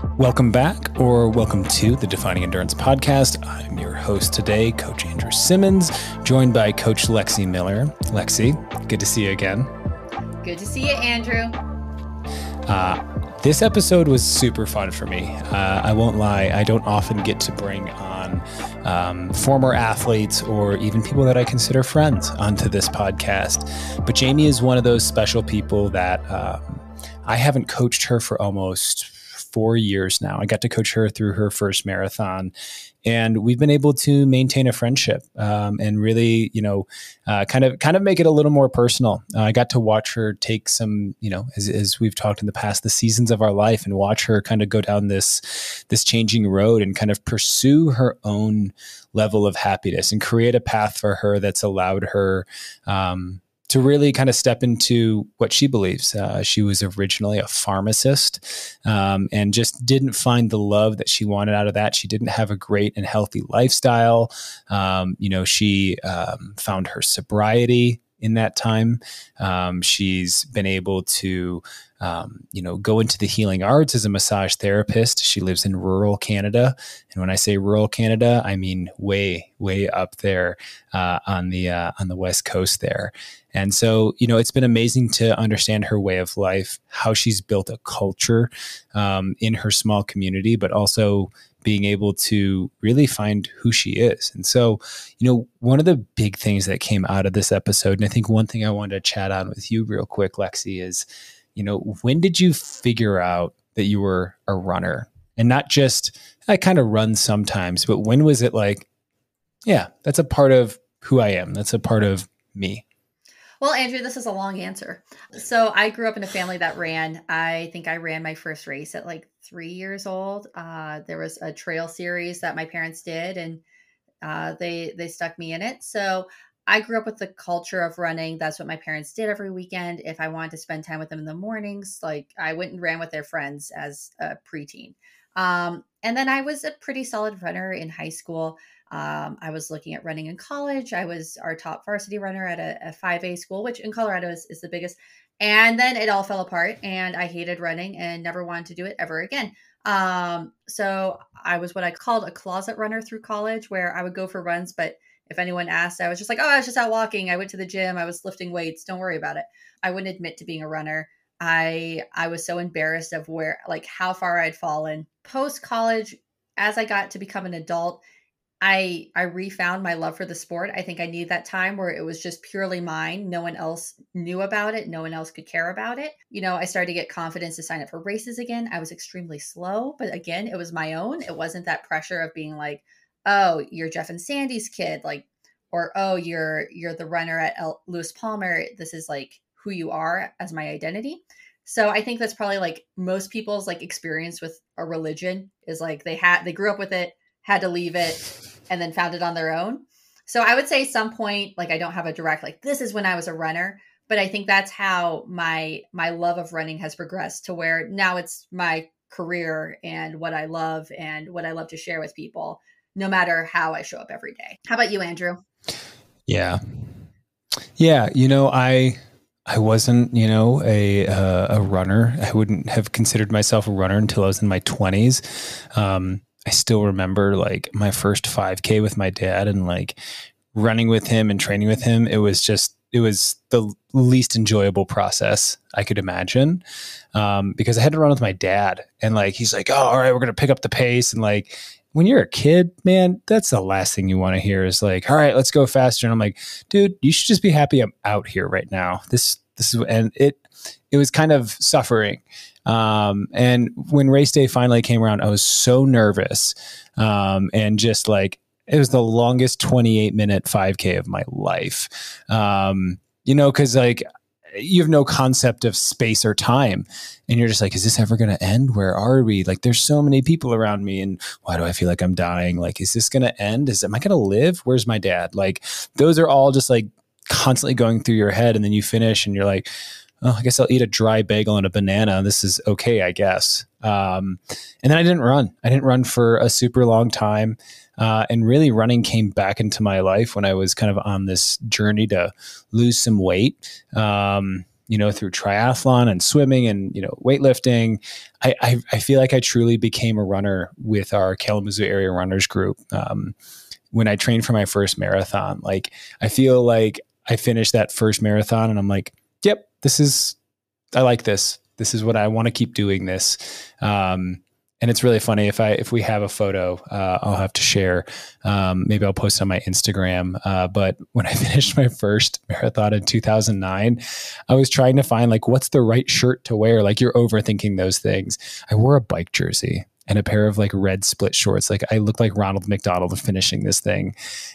Welcome back, or welcome to the Defining Endurance podcast. I'm your host today, Coach Andrew Simmons, joined by Coach Lexi Miller. Lexi, good to see you again. Good to see you, Andrew. Uh, this episode was super fun for me. Uh, I won't lie, I don't often get to bring on um, former athletes or even people that I consider friends onto this podcast. But Jamie is one of those special people that um, I haven't coached her for almost four years now. I got to coach her through her first marathon, and we've been able to maintain a friendship um, and really, you know, uh, kind of kind of make it a little more personal. Uh, I got to watch her take some, you know, as, as we've talked in the past, the seasons of our life, and watch her kind of go down this this changing road and kind of pursue her own level of happiness and create a path for her that's allowed her. Um, to really kind of step into what she believes. Uh, she was originally a pharmacist um, and just didn't find the love that she wanted out of that. She didn't have a great and healthy lifestyle. Um, you know, she um, found her sobriety in that time. Um, she's been able to, um, you know, go into the healing arts as a massage therapist. She lives in rural Canada, and when I say rural Canada, I mean way, way up there uh, on the uh, on the west coast there. And so, you know, it's been amazing to understand her way of life, how she's built a culture um, in her small community, but also being able to really find who she is. And so, you know, one of the big things that came out of this episode, and I think one thing I wanted to chat on with you real quick, Lexi, is, you know, when did you figure out that you were a runner? And not just, I kind of run sometimes, but when was it like, yeah, that's a part of who I am, that's a part of me? Well, Andrew, this is a long answer. So I grew up in a family that ran. I think I ran my first race at like three years old. Uh, there was a trail series that my parents did, and uh, they they stuck me in it. So I grew up with the culture of running. That's what my parents did every weekend. If I wanted to spend time with them in the mornings, like I went and ran with their friends as a preteen. Um, and then I was a pretty solid runner in high school. Um, I was looking at running in college. I was our top varsity runner at a, a 5A school, which in Colorado is, is the biggest. And then it all fell apart, and I hated running and never wanted to do it ever again. Um, so I was what I called a closet runner through college, where I would go for runs, but if anyone asked, I was just like, oh, I was just out walking. I went to the gym. I was lifting weights. Don't worry about it. I wouldn't admit to being a runner. I I was so embarrassed of where like how far I'd fallen. Post college, as I got to become an adult, I I refound my love for the sport. I think I needed that time where it was just purely mine. No one else knew about it. No one else could care about it. You know, I started to get confidence to sign up for races again. I was extremely slow, but again, it was my own. It wasn't that pressure of being like, "Oh, you're Jeff and Sandy's kid," like, or "Oh, you're you're the runner at L- Lewis Palmer." This is like who you are as my identity. So I think that's probably like most people's like experience with a religion is like they had they grew up with it, had to leave it and then found it on their own. So I would say some point, like I don't have a direct like this is when I was a runner, but I think that's how my my love of running has progressed to where now it's my career and what I love and what I love to share with people, no matter how I show up every day. How about you, Andrew? Yeah, yeah. You know, I I wasn't, you know, a uh, a runner. I wouldn't have considered myself a runner until I was in my twenties. Um, I still remember like my first 5K with my dad and like running with him and training with him. It was just, it was the least enjoyable process I could imagine um, because I had to run with my dad. And like, he's like, oh, all right, we're going to pick up the pace. And like, when you're a kid, man, that's the last thing you want to hear is like, all right, let's go faster. And I'm like, dude, you should just be happy I'm out here right now. This, this is, and it, it was kind of suffering. Um, and when race day finally came around, I was so nervous um, and just like it was the longest 28 minute 5K of my life. Um, you know, because like you have no concept of space or time. And you're just like is this ever going to end? Where are we? Like there's so many people around me and why do i feel like i'm dying? Like is this going to end? Is am i going to live? Where's my dad? Like those are all just like constantly going through your head and then you finish and you're like oh, I guess I'll eat a dry bagel and a banana. This is okay, I guess. Um, and then I didn't run. I didn't run for a super long time. Uh, and really, running came back into my life when I was kind of on this journey to lose some weight. Um, you know, through triathlon and swimming and, you know, weightlifting, I, I, I feel like I truly became a runner with our Kalamazoo area runners group. Um, when I trained for my first marathon, like I feel like I finished that first marathon and I'm like, this is, I like this. This is what I want to keep doing this. Um, and it's really funny if I if we have a photo, uh, I'll have to share. Um, maybe I'll post on my Instagram. Uh, but when I finished my first marathon in 2009, I was trying to find like what's the right shirt to wear. Like you're overthinking those things. I wore a bike jersey and a pair of like red split shorts. Like I looked like Ronald McDonald finishing this thing,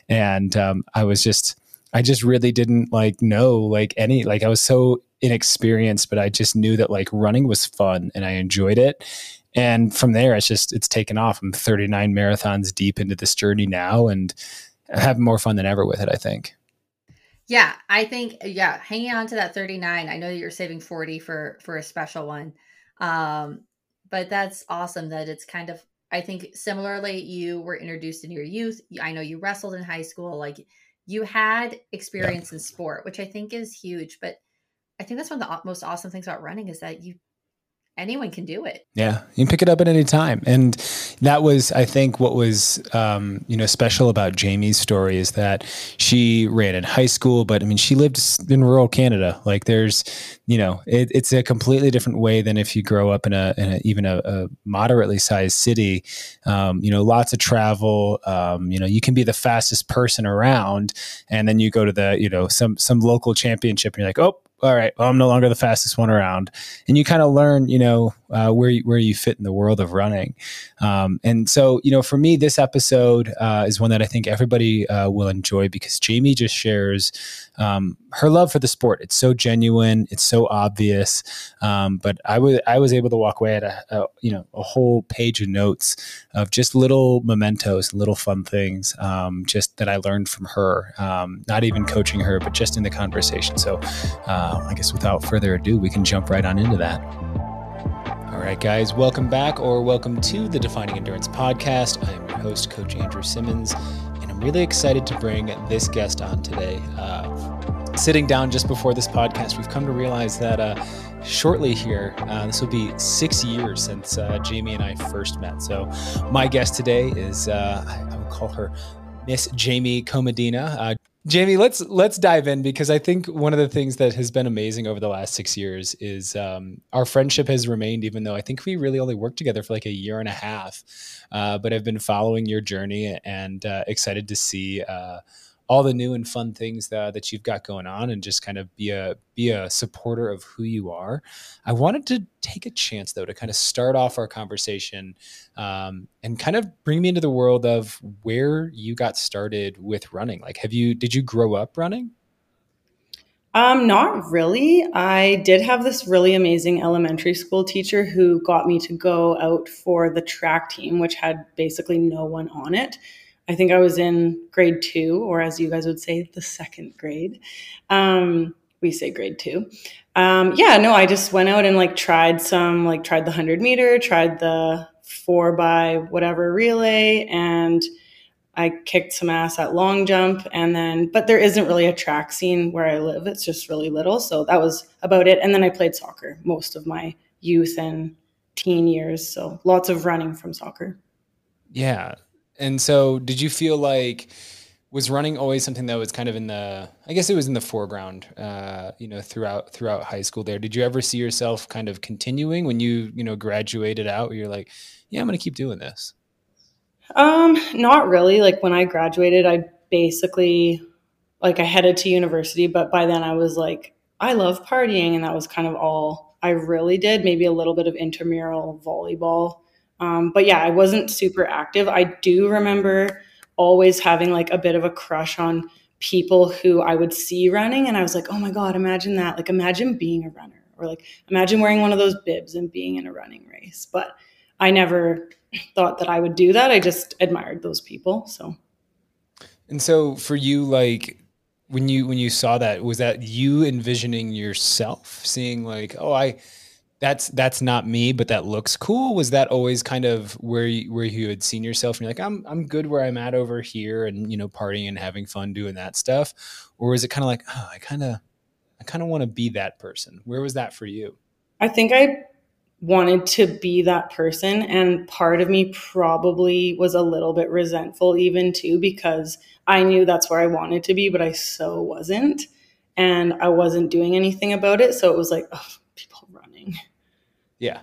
and um, I was just. I just really didn't like know like any like I was so inexperienced, but I just knew that like running was fun and I enjoyed it. And from there it's just it's taken off. I'm 39 marathons deep into this journey now and having more fun than ever with it i think. Yeah i think yeah hanging on to that 39 i know that you're saving 40 for for a special one um but that's awesome that it's kind of i think similarly you were introduced in your youth. I know you wrestled in high school like you had experience yeah. in sport which i think is huge but i think that's one of the most awesome things about running is that you anyone can do it. Yeah, you can pick it up at any time, and that was, I think, what was um, you know special about Jamie's story is that she ran in high school, but I mean, she lived in rural Canada. Like, there's, you know, it, it's a completely different way than if you grow up in a, in a even a, a, moderately sized city. Um, you know, lots of travel. Um, you know, you can be the fastest person around, and then you go to the you know some some local championship, and you're like, oh all right, well, I'm no longer the fastest one around. And you kind of learn, you know, uh, where you, where you fit in the world of running. Um, and so, you know, for me, this episode uh, is one that I think everybody uh, will enjoy because Jamie just shares um, her love for the sport. It's so genuine, it's so obvious. Um, but I was I was able to walk away at a, a, you know a whole page of notes of just little mementos, little fun things, um, just that I learned from her. Um, not even coaching her, but just in the conversation. So, uh, I guess without further ado, we can jump right on into that. All right, guys, welcome back or welcome to the Defining Endurance podcast. I am your host, Coach Andrew Simmons, I'm really excited to bring this guest on today. Uh, sitting down just before this podcast, we've come to realize that uh, shortly here, uh, this will be six years since uh, Jamie and I first met. So, my guest today is, uh, I would call her Miss Jamie Komadia. Jamie, let's let's dive in because I think one of the things that has been amazing over the last six years is um, our friendship has remained, even though I think we really only worked together for like a year and a half. Uh, but I've been following your journey and uh, excited to see uh, all the new and fun things that, that you've got going on and just kind of be a be a supporter of who you are i wanted to take a chance though to kind of start off our conversation um, and kind of bring me into the world of where you got started with running like have you did you grow up running um, not really. I did have this really amazing elementary school teacher who got me to go out for the track team, which had basically no one on it. I think I was in grade two, or as you guys would say, the second grade. Um, we say grade two. Um, yeah, no, I just went out and like tried some, like tried the 100 meter, tried the four by whatever relay, and I kicked some ass at long jump. And then, but there isn't really a track scene where I live, it's just really little. So that was about it. And then I played soccer most of my youth and teen years. So lots of running from soccer. Yeah. And so, did you feel like was running always something that was kind of in the? I guess it was in the foreground, uh, you know, throughout throughout high school. There, did you ever see yourself kind of continuing when you you know graduated out? You're like, yeah, I'm going to keep doing this. Um, not really. Like when I graduated, I basically like I headed to university, but by then I was like, I love partying, and that was kind of all I really did. Maybe a little bit of intramural volleyball um, but yeah, I wasn't super active. I do remember always having like a bit of a crush on people who I would see running. And I was like, oh my God, imagine that. Like, imagine being a runner or like, imagine wearing one of those bibs and being in a running race. But I never thought that I would do that. I just admired those people. So. And so for you, like, when you when you saw that was that you envisioning yourself seeing like oh i that's that's not me, but that looks cool. Was that always kind of where you, where you had seen yourself, and you're like, I'm I'm good where I'm at over here, and you know, partying and having fun doing that stuff, or was it kind of like, oh, I kind of I kind of want to be that person. Where was that for you? I think I wanted to be that person. And part of me probably was a little bit resentful, even too, because I knew that's where I wanted to be, but I so wasn't. And I wasn't doing anything about it. So it was like, oh. Yeah.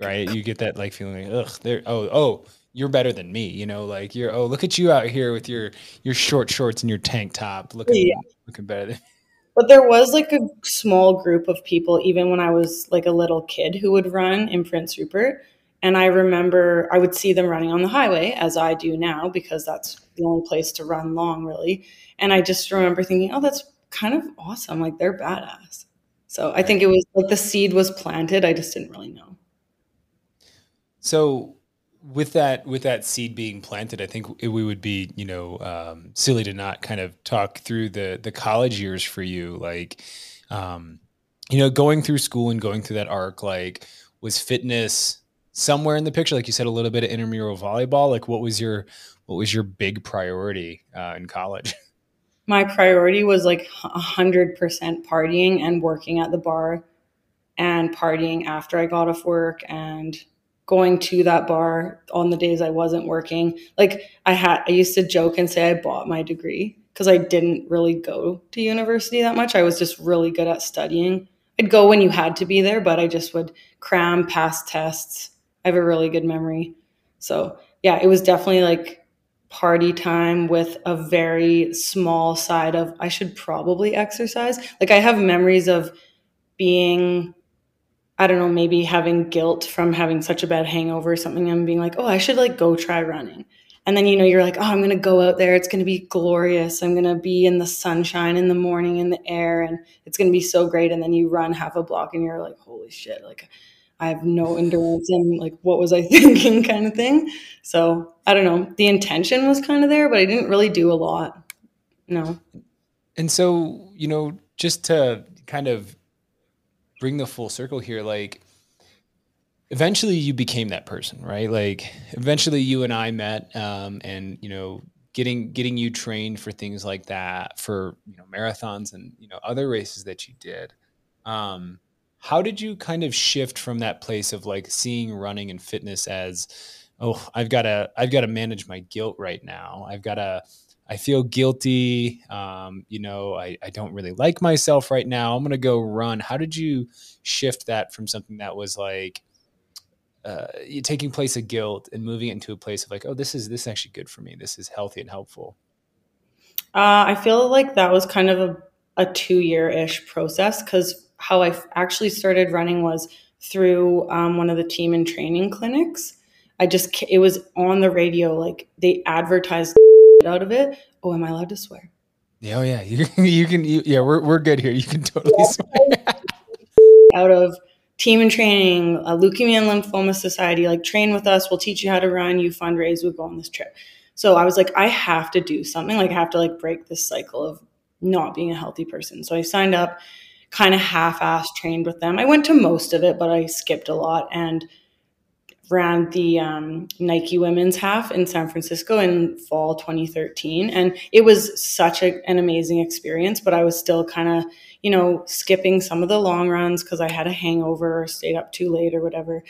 Right. You get that like feeling like, ugh, they're, oh, oh, you're better than me. You know, like you're, oh, look at you out here with your, your short shorts and your tank top looking, yeah. looking better than but there was like a small group of people, even when I was like a little kid, who would run in Prince Rupert. And I remember I would see them running on the highway, as I do now, because that's the only place to run long, really. And I just remember thinking, oh, that's kind of awesome. Like they're badass. So I think it was like the seed was planted. I just didn't really know. So with that with that seed being planted, I think it, we would be you know um, silly to not kind of talk through the the college years for you, like um, you know going through school and going through that arc. Like, was fitness somewhere in the picture? Like you said, a little bit of intramural volleyball. Like, what was your what was your big priority uh, in college? My priority was like a hundred percent partying and working at the bar, and partying after I got off work and going to that bar on the days I wasn't working. Like I had, I used to joke and say I bought my degree because I didn't really go to university that much. I was just really good at studying. I'd go when you had to be there, but I just would cram, past tests. I have a really good memory. So yeah, it was definitely like party time with a very small side of I should probably exercise. Like I have memories of being I don't know, maybe having guilt from having such a bad hangover or something and being like, oh, I should like go try running. And then, you know, you're like, oh, I'm going to go out there. It's going to be glorious. I'm going to be in the sunshine in the morning in the air and it's going to be so great. And then you run half a block and you're like, holy shit, like I have no endurance and like, what was I thinking kind of thing. So I don't know. The intention was kind of there, but I didn't really do a lot. No. And so, you know, just to kind of bring the full circle here, like eventually you became that person, right? Like eventually you and I met, um, and you know, getting getting you trained for things like that, for you know marathons and you know other races that you did. Um, how did you kind of shift from that place of like seeing running and fitness as, oh, I've got to I've got to manage my guilt right now. I've got to I feel guilty. Um, you know, I, I don't really like myself right now. I'm going to go run. How did you shift that from something that was like uh, taking place of guilt and moving it into a place of like, oh, this is this is actually good for me. This is healthy and helpful. Uh, I feel like that was kind of a, a two year ish process because how I actually started running was through um, one of the Team in Training clinics. I just it was on the radio, like they advertised out of it. Oh, am I allowed to swear? Yeah, oh yeah, you, you can. You, yeah, we're we're good here. You can totally yeah. swear. out of Team in Training, a leukemia and lymphoma society, like train with us. We'll teach you how to run. You fundraise. We go on this trip. So I was like, I have to do something. Like I have to like break this cycle of not being a healthy person. So I signed up, kind of half-ass trained with them. I went to most of it, but I skipped a lot and ran the um, Nike women's half in San Francisco in fall 2013. And it was such a, an amazing experience, but I was still kind of, you know, skipping some of the long runs because I had a hangover or stayed up too late or whatever.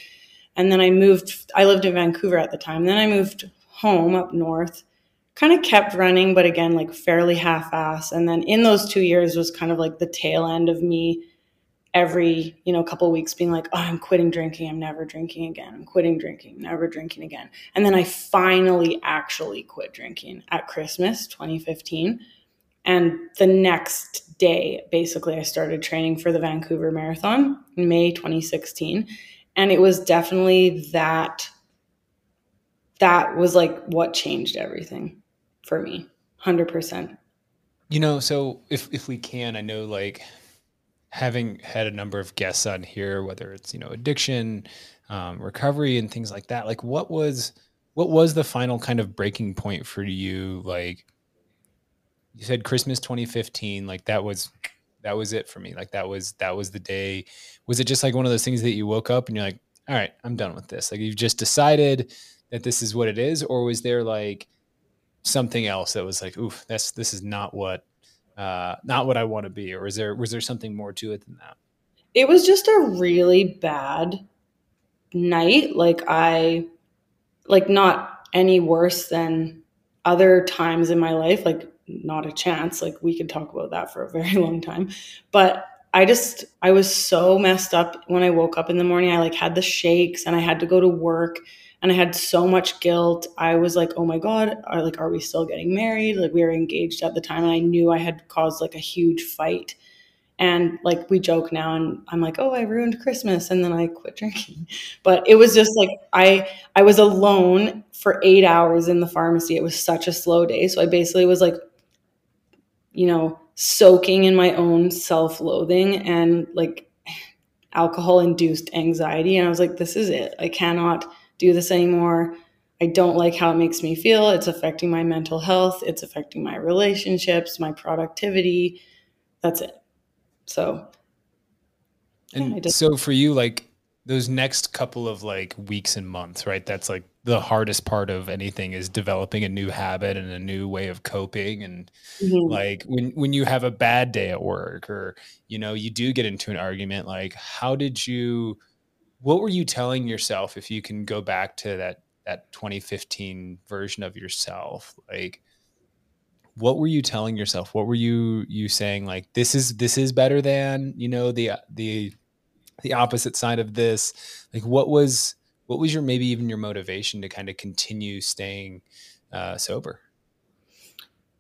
And then I moved, I lived in Vancouver at the time. Then I moved home up north, kind of kept running, but again, like fairly half ass. And then in those two years was kind of like the tail end of me every you know couple weeks being like oh i'm quitting drinking. I'm never drinking again. I'm quitting drinking. Never drinking again. And then i finally actually quit drinking at christmas 2015 and the next day basically i started training for the vancouver marathon in may 2016 and it was definitely that that was like what changed everything for me 100% you know so if if we can i know like having had a number of guests on here, whether it's you know addiction, um, recovery, and things like that, like what was what was the final kind of breaking point for you? Like you said, Christmas 2015, like that was that was it for me. Like that was that was the day. Was it just like one of those things that you woke up and you're like, all right, I'm done with this. Like you've just decided that this is what it is, or was there like something else that was like, oof, that's this is not what uh, not what I want to be, or is there was there something more to it than that? It was just a really bad night. Like I, like not any worse than other times in my life. Like not a chance. Like we could talk about that for a very long time, but I just I was so messed up when I woke up in the morning. I like had the shakes and I had to go to work and I had so much guilt. I was like, "Oh my god, are like are we still getting married?" Like we were engaged at the time and I knew I had caused like a huge fight. And like we joke now and I'm like, "Oh, I ruined Christmas." And then I quit drinking. But it was just like I I was alone for 8 hours in the pharmacy. It was such a slow day. So I basically was like you know, soaking in my own self loathing and like alcohol induced anxiety. And I was like, this is it. I cannot do this anymore. I don't like how it makes me feel. It's affecting my mental health. It's affecting my relationships, my productivity. That's it. So, and yeah, just, so for you, like those next couple of like weeks and months, right? That's like the hardest part of anything is developing a new habit and a new way of coping and mm-hmm. like when when you have a bad day at work or you know you do get into an argument like how did you what were you telling yourself if you can go back to that that 2015 version of yourself? Like what were you telling yourself? What were you you saying like this is this is better than you know the the the opposite side of this? Like what was what was your maybe even your motivation to kind of continue staying uh, sober?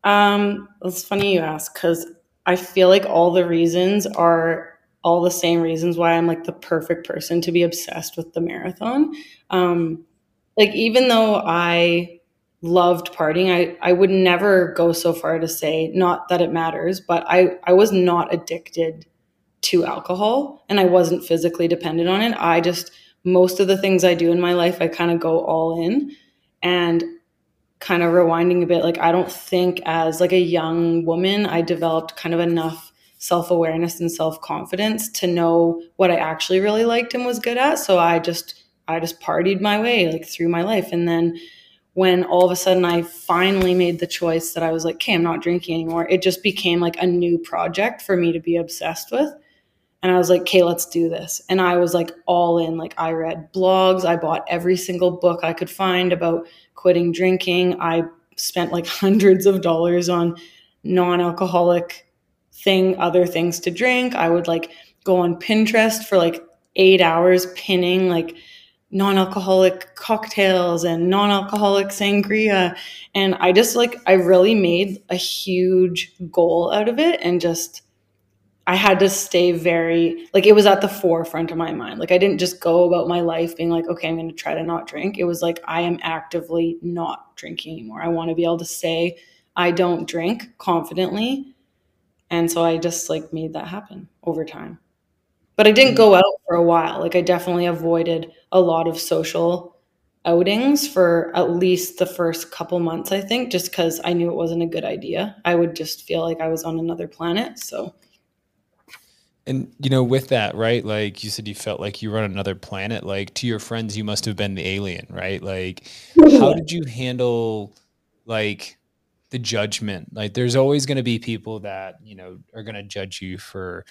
Um, it's funny you ask because I feel like all the reasons are all the same reasons why I'm like the perfect person to be obsessed with the marathon. Um, like even though I loved partying, I, I would never go so far to say not that it matters, but I, I was not addicted to alcohol and I wasn't physically dependent on it. I just most of the things I do in my life, I kind of go all in and kind of rewinding a bit. Like, I don't think as like a young woman, I developed kind of enough self-awareness and self-confidence to know what I actually really liked and was good at. So I just, I just partied my way like through my life. And then when all of a sudden I finally made the choice that I was like, okay, I'm not drinking anymore, it just became like a new project for me to be obsessed with. And I was like, okay, let's do this. And I was like all in. Like I read blogs, I bought every single book I could find about quitting drinking. I spent like hundreds of dollars on non-alcoholic thing, other things to drink. I would like go on Pinterest for like eight hours pinning like non-alcoholic cocktails and non-alcoholic sangria. And I just like I really made a huge goal out of it and just I had to stay very like it was at the forefront of my mind. Like I didn't just go about my life being like, okay, I'm going to try to not drink. It was like I am actively not drinking anymore. I want to be able to say I don't drink confidently. And so I just like made that happen over time. But I didn't go mm. out for a while. Like I definitely avoided a lot of social outings for at least the first couple months, I think, just cuz I knew it wasn't a good idea. I would just feel like I was on another planet. So and you know, with that, right? Like you said, you felt like you were on another planet. Like to your friends, you must have been the alien, right? Like, how did you handle like the judgment? Like, there's always going to be people that you know are going to judge you for,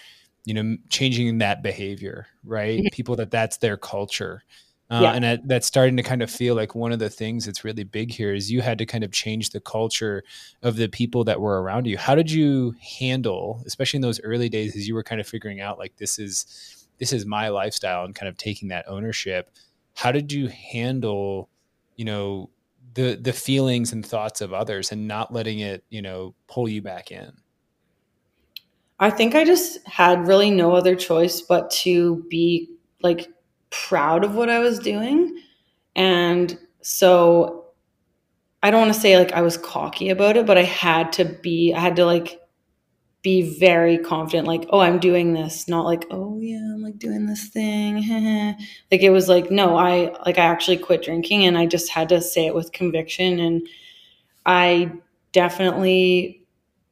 you know, changing that behavior, right? Mm-hmm. People that that's their culture. Uh, yeah. And that, that's starting to kind of feel like one of the things that's really big here is you had to kind of change the culture of the people that were around you. How did you handle, especially in those early days, as you were kind of figuring out like this is this is my lifestyle and kind of taking that ownership? How did you handle, you know, the the feelings and thoughts of others and not letting it, you know, pull you back in? I think I just had really no other choice but to be like proud of what I was doing. And so I don't want to say like I was cocky about it, but I had to be, I had to like be very confident, like, oh, I'm doing this, not like, oh, yeah, I'm like doing this thing. like it was like, no, I like, I actually quit drinking and I just had to say it with conviction. And I definitely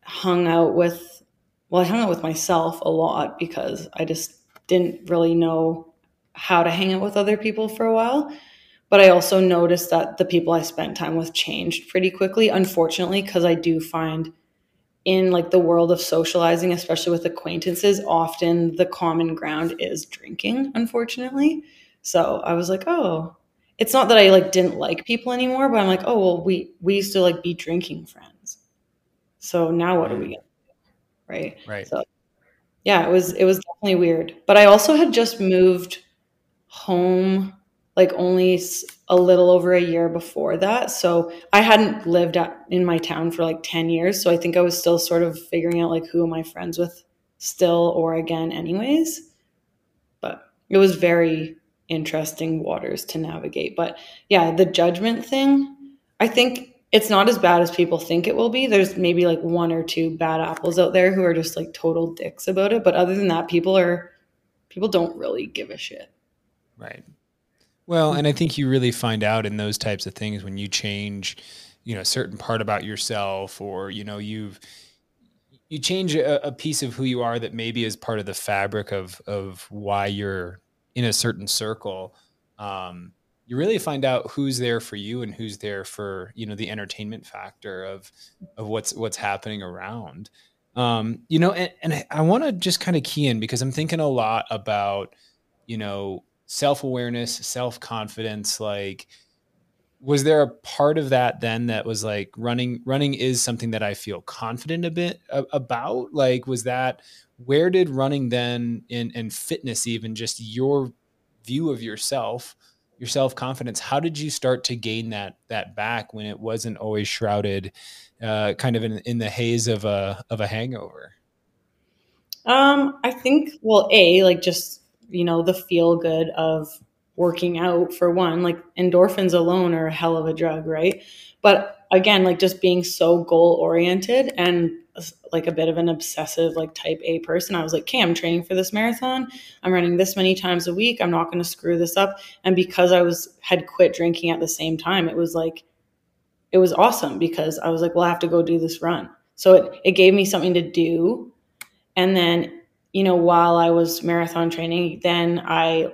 hung out with, well, I hung out with myself a lot because I just didn't really know how to hang out with other people for a while. But I also noticed that the people I spent time with changed pretty quickly, unfortunately, because I do find in like the world of socializing, especially with acquaintances, often the common ground is drinking, unfortunately. So I was like, oh, it's not that I like didn't like people anymore, but I'm like, oh well, we we used to like be drinking friends. So now what are we mm. gonna do? Right. Right. So yeah, it was it was definitely weird. But I also had just moved home like only a little over a year before that. So I hadn't lived at, in my town for like 10 years. So I think I was still sort of figuring out like who am I friends with still or again anyways. But it was very interesting waters to navigate. But yeah, the judgment thing, I think it's not as bad as people think it will be. There's maybe like one or two bad apples out there who are just like total dicks about it. But other than that, people are people don't really give a shit. Right. Well, and I think you really find out in those types of things when you change, you know, a certain part about yourself or, you know, you've you change a, a piece of who you are that maybe is part of the fabric of of why you're in a certain circle. Um, you really find out who's there for you and who's there for you know the entertainment factor of of what's what's happening around um you know and, and i, I want to just kind of key in because i'm thinking a lot about you know self-awareness self-confidence like was there a part of that then that was like running running is something that i feel confident a bit about? Like was that where did running then in and fitness even just your view of yourself your self-confidence how did you start to gain that that back when it wasn't always shrouded uh, kind of in, in the haze of a of a hangover? Um i think well a like just you know, the feel good of working out for one. Like endorphins alone are a hell of a drug, right? But again, like just being so goal oriented and like a bit of an obsessive like type A person. I was like, okay, I'm training for this marathon. I'm running this many times a week. I'm not going to screw this up. And because I was had quit drinking at the same time, it was like it was awesome because I was like, well, I have to go do this run. So it, it gave me something to do. And then you know, while I was marathon training, then I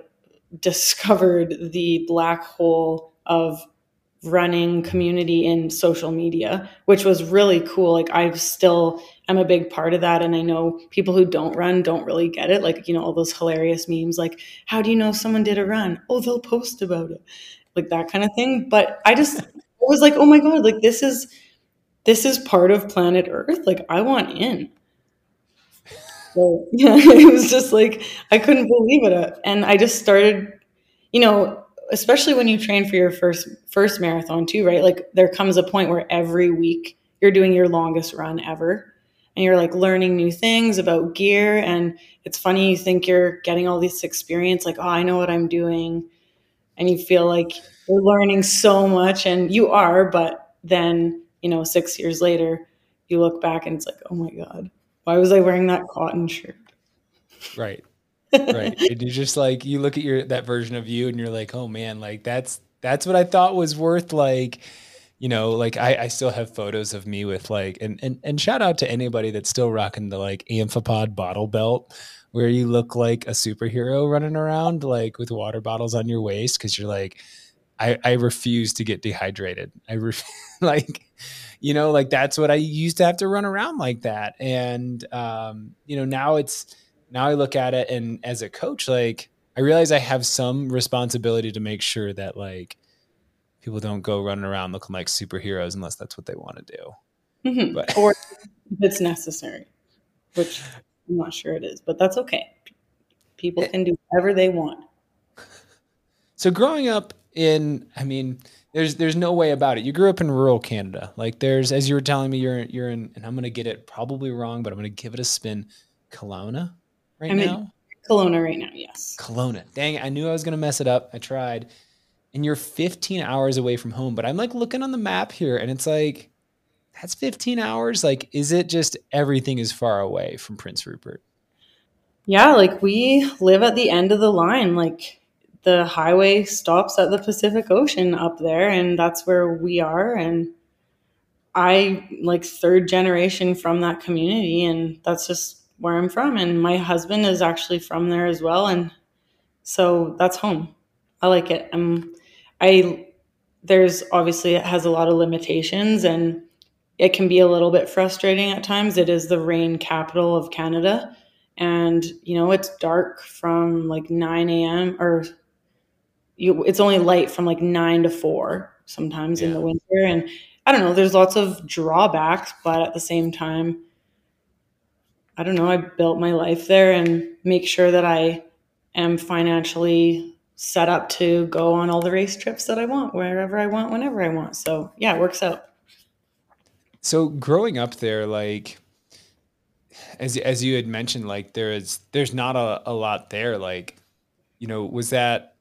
discovered the black hole of running community in social media, which was really cool. Like I've still am a big part of that. And I know people who don't run don't really get it. Like, you know, all those hilarious memes like, how do you know someone did a run? Oh, they'll post about it. Like that kind of thing. But I just was like, oh my God, like this is this is part of planet Earth. Like I want in. So, yeah, it was just like I couldn't believe it, and I just started, you know, especially when you train for your first first marathon too, right? Like there comes a point where every week you're doing your longest run ever, and you're like learning new things about gear, and it's funny you think you're getting all this experience, like oh, I know what I'm doing, and you feel like you're learning so much, and you are, but then you know six years later you look back and it's like oh my god why was I wearing that cotton shirt? Right. right. and you just like you look at your that version of you and you're like, oh man, like that's that's what I thought was worth like, you know, like I, I still have photos of me with like and and and shout out to anybody that's still rocking the like amphipod bottle belt where you look like a superhero running around like with water bottles on your waist because you're like I, I refuse to get dehydrated. I like you know like that's what i used to have to run around like that and um, you know now it's now i look at it and as a coach like i realize i have some responsibility to make sure that like people don't go running around looking like superheroes unless that's what they want to do mm-hmm. but, or if it's necessary which i'm not sure it is but that's okay people eh can do whatever they want so growing up in i mean there's there's no way about it. You grew up in rural Canada. Like there's as you were telling me you're you're in and I'm going to get it probably wrong, but I'm going to give it a spin. Kelowna right now? I'm now? Kelowna right now, yes. Kelowna. Dang, I knew I was going to mess it up. I tried. And you're 15 hours away from home, but I'm like looking on the map here and it's like that's 15 hours. Like is it just everything is far away from Prince Rupert? Yeah, like we live at the end of the line. Like the highway stops at the Pacific Ocean up there, and that's where we are. And I like third generation from that community, and that's just where I'm from. And my husband is actually from there as well, and so that's home. I like it. Um, I there's obviously it has a lot of limitations, and it can be a little bit frustrating at times. It is the rain capital of Canada. And, you know, it's dark from like 9 a.m. or you, it's only light from like 9 to 4 sometimes yeah. in the winter. And I don't know, there's lots of drawbacks, but at the same time, I don't know, I built my life there and make sure that I am financially set up to go on all the race trips that I want, wherever I want, whenever I want. So yeah, it works out. So growing up there, like as as you had mentioned, like there is there's not a, a lot there. Like, you know, was that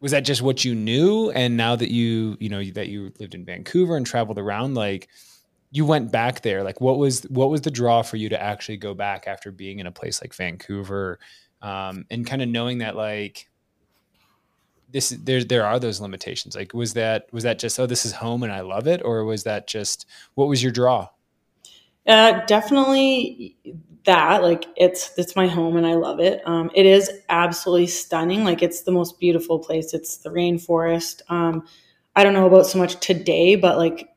was that just what you knew? And now that you, you know, that you lived in Vancouver and traveled around, like you went back there, like what was what was the draw for you to actually go back after being in a place like Vancouver? Um, and kind of knowing that like this there there are those limitations like was that was that just oh this is home and i love it or was that just what was your draw uh, definitely that like it's it's my home and i love it. Um, it is absolutely stunning. Like it's the most beautiful place. It's the rainforest. Um, i don't know about so much today but like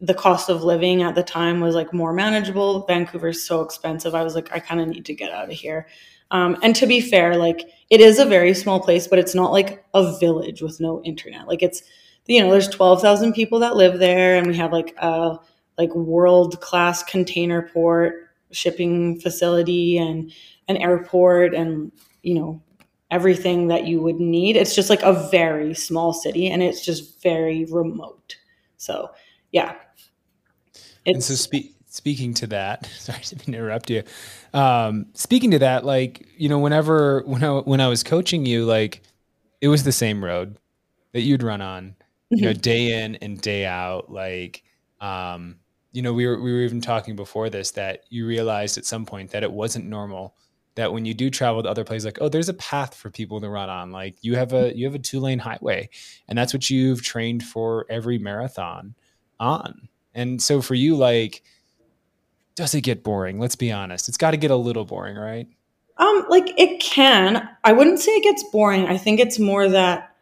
the cost of living at the time was like more manageable. Vancouver's so expensive. I was like i kind of need to get out of here. Um, and to be fair, like it is a very small place, but it's not like a village with no internet. Like it's, you know, there's 12,000 people that live there and we have like a like world class container port shipping facility and an airport and, you know, everything that you would need. It's just like a very small city and it's just very remote. So yeah. It's, and so speak speaking to that, sorry to interrupt you. Um, speaking to that, like you know, whenever when I when I was coaching you, like it was the same road that you'd run on, you know, mm-hmm. day in and day out. Like, um, you know, we were we were even talking before this that you realized at some point that it wasn't normal that when you do travel to other places like oh there's a path for people to run on like you have a you have a two lane highway and that's what you've trained for every marathon on and so for you like does it get boring? Let's be honest. It's got to get a little boring, right? Um, like it can. I wouldn't say it gets boring. I think it's more that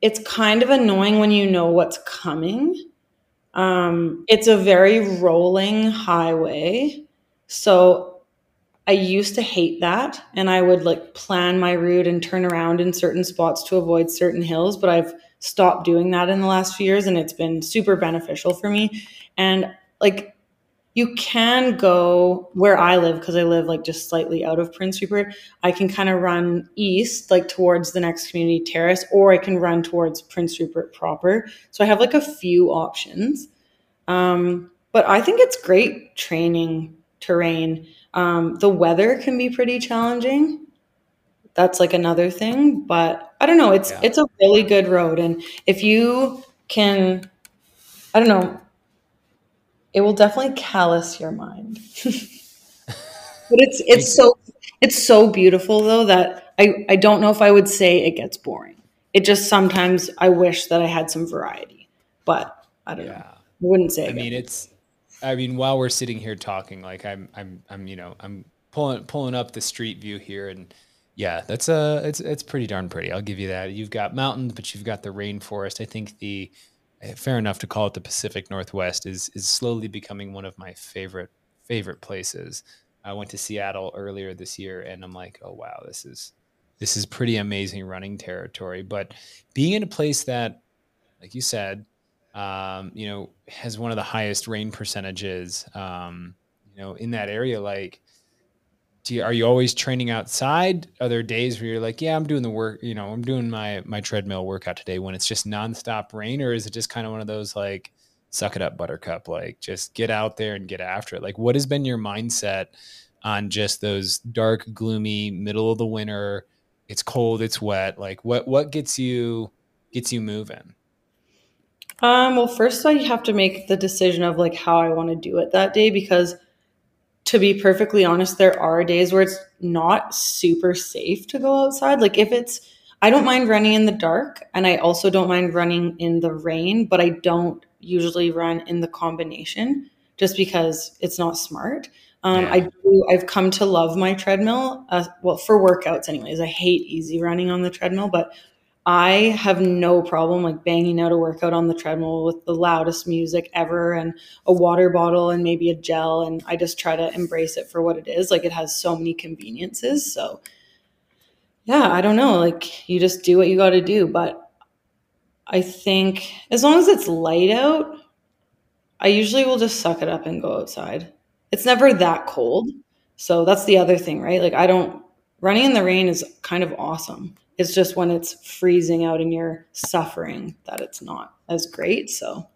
it's kind of annoying when you know what's coming. Um, it's a very rolling highway. So I used to hate that and I would like plan my route and turn around in certain spots to avoid certain hills, but I've stopped doing that in the last few years and it's been super beneficial for me. And like you can go where I live because I live like just slightly out of Prince Rupert. I can kind of run east, like towards the next community terrace, or I can run towards Prince Rupert proper. So I have like a few options. Um, but I think it's great training terrain. Um, the weather can be pretty challenging. That's like another thing, but I don't know. It's yeah. it's a really good road, and if you can, I don't know it will definitely callous your mind. but it's it's so it's so beautiful though that I, I don't know if I would say it gets boring. It just sometimes I wish that I had some variety. But I don't yeah. know. I wouldn't say I mean it's I mean while we're sitting here talking, like I'm I'm I'm you know, I'm pulling pulling up the street view here and yeah, that's a it's it's pretty darn pretty. I'll give you that. You've got mountains, but you've got the rainforest. I think the fair enough to call it the Pacific Northwest is is slowly becoming one of my favorite favorite places. I went to Seattle earlier this year and I'm like, "Oh wow, this is this is pretty amazing running territory." But being in a place that like you said, um, you know, has one of the highest rain percentages um, you know, in that area like you, are you always training outside? Are there days where you're like, yeah, I'm doing the work, you know, I'm doing my my treadmill workout today when it's just nonstop rain, or is it just kind of one of those like, suck it up, Buttercup, like just get out there and get after it? Like, what has been your mindset on just those dark, gloomy, middle of the winter? It's cold, it's wet. Like, what what gets you gets you moving? Um, well, first I have to make the decision of like how I want to do it that day because to be perfectly honest, there are days where it's not super safe to go outside. Like if it's, I don't mind running in the dark and I also don't mind running in the rain, but I don't usually run in the combination just because it's not smart. Um, yeah. I do, I've come to love my treadmill. Uh, well, for workouts, anyways. I hate easy running on the treadmill, but I have no problem like banging out a workout on the treadmill with the loudest music ever and a water bottle and maybe a gel. And I just try to embrace it for what it is. Like it has so many conveniences. So, yeah, I don't know. Like you just do what you got to do. But I think as long as it's light out, I usually will just suck it up and go outside. It's never that cold. So that's the other thing, right? Like I don't running in the rain is kind of awesome. It's just when it's freezing out and you're suffering that it's not as great. So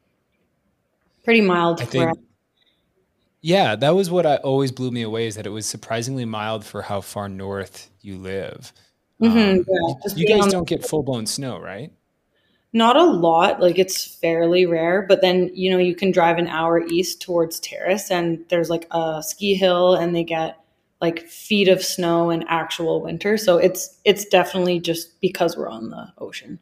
pretty mild. I think, yeah, that was what I always blew me away is that it was surprisingly mild for how far north you live. Mm-hmm, um, yeah, you guys don't get full blown snow, right? Not a lot. Like it's fairly rare, but then you know you can drive an hour east towards Terrace, and there's like a ski hill, and they get like feet of snow in actual winter. So it's it's definitely just because we're on the ocean.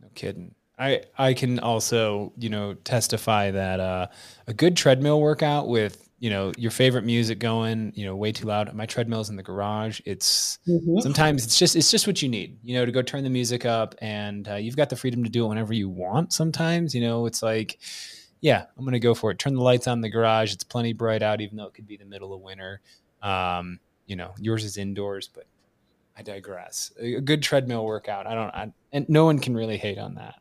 No kidding. I I can also you know testify that uh, a good treadmill workout with you know your favorite music going you know way too loud. My treadmill's in the garage. It's mm-hmm. sometimes it's just it's just what you need you know to go turn the music up and uh, you've got the freedom to do it whenever you want. Sometimes you know it's like yeah, I'm gonna go for it. Turn the lights on in the garage. It's plenty bright out, even though it could be the middle of winter. Um, you know, yours is indoors, but I digress. A good treadmill workout. I don't, I, and no one can really hate on that.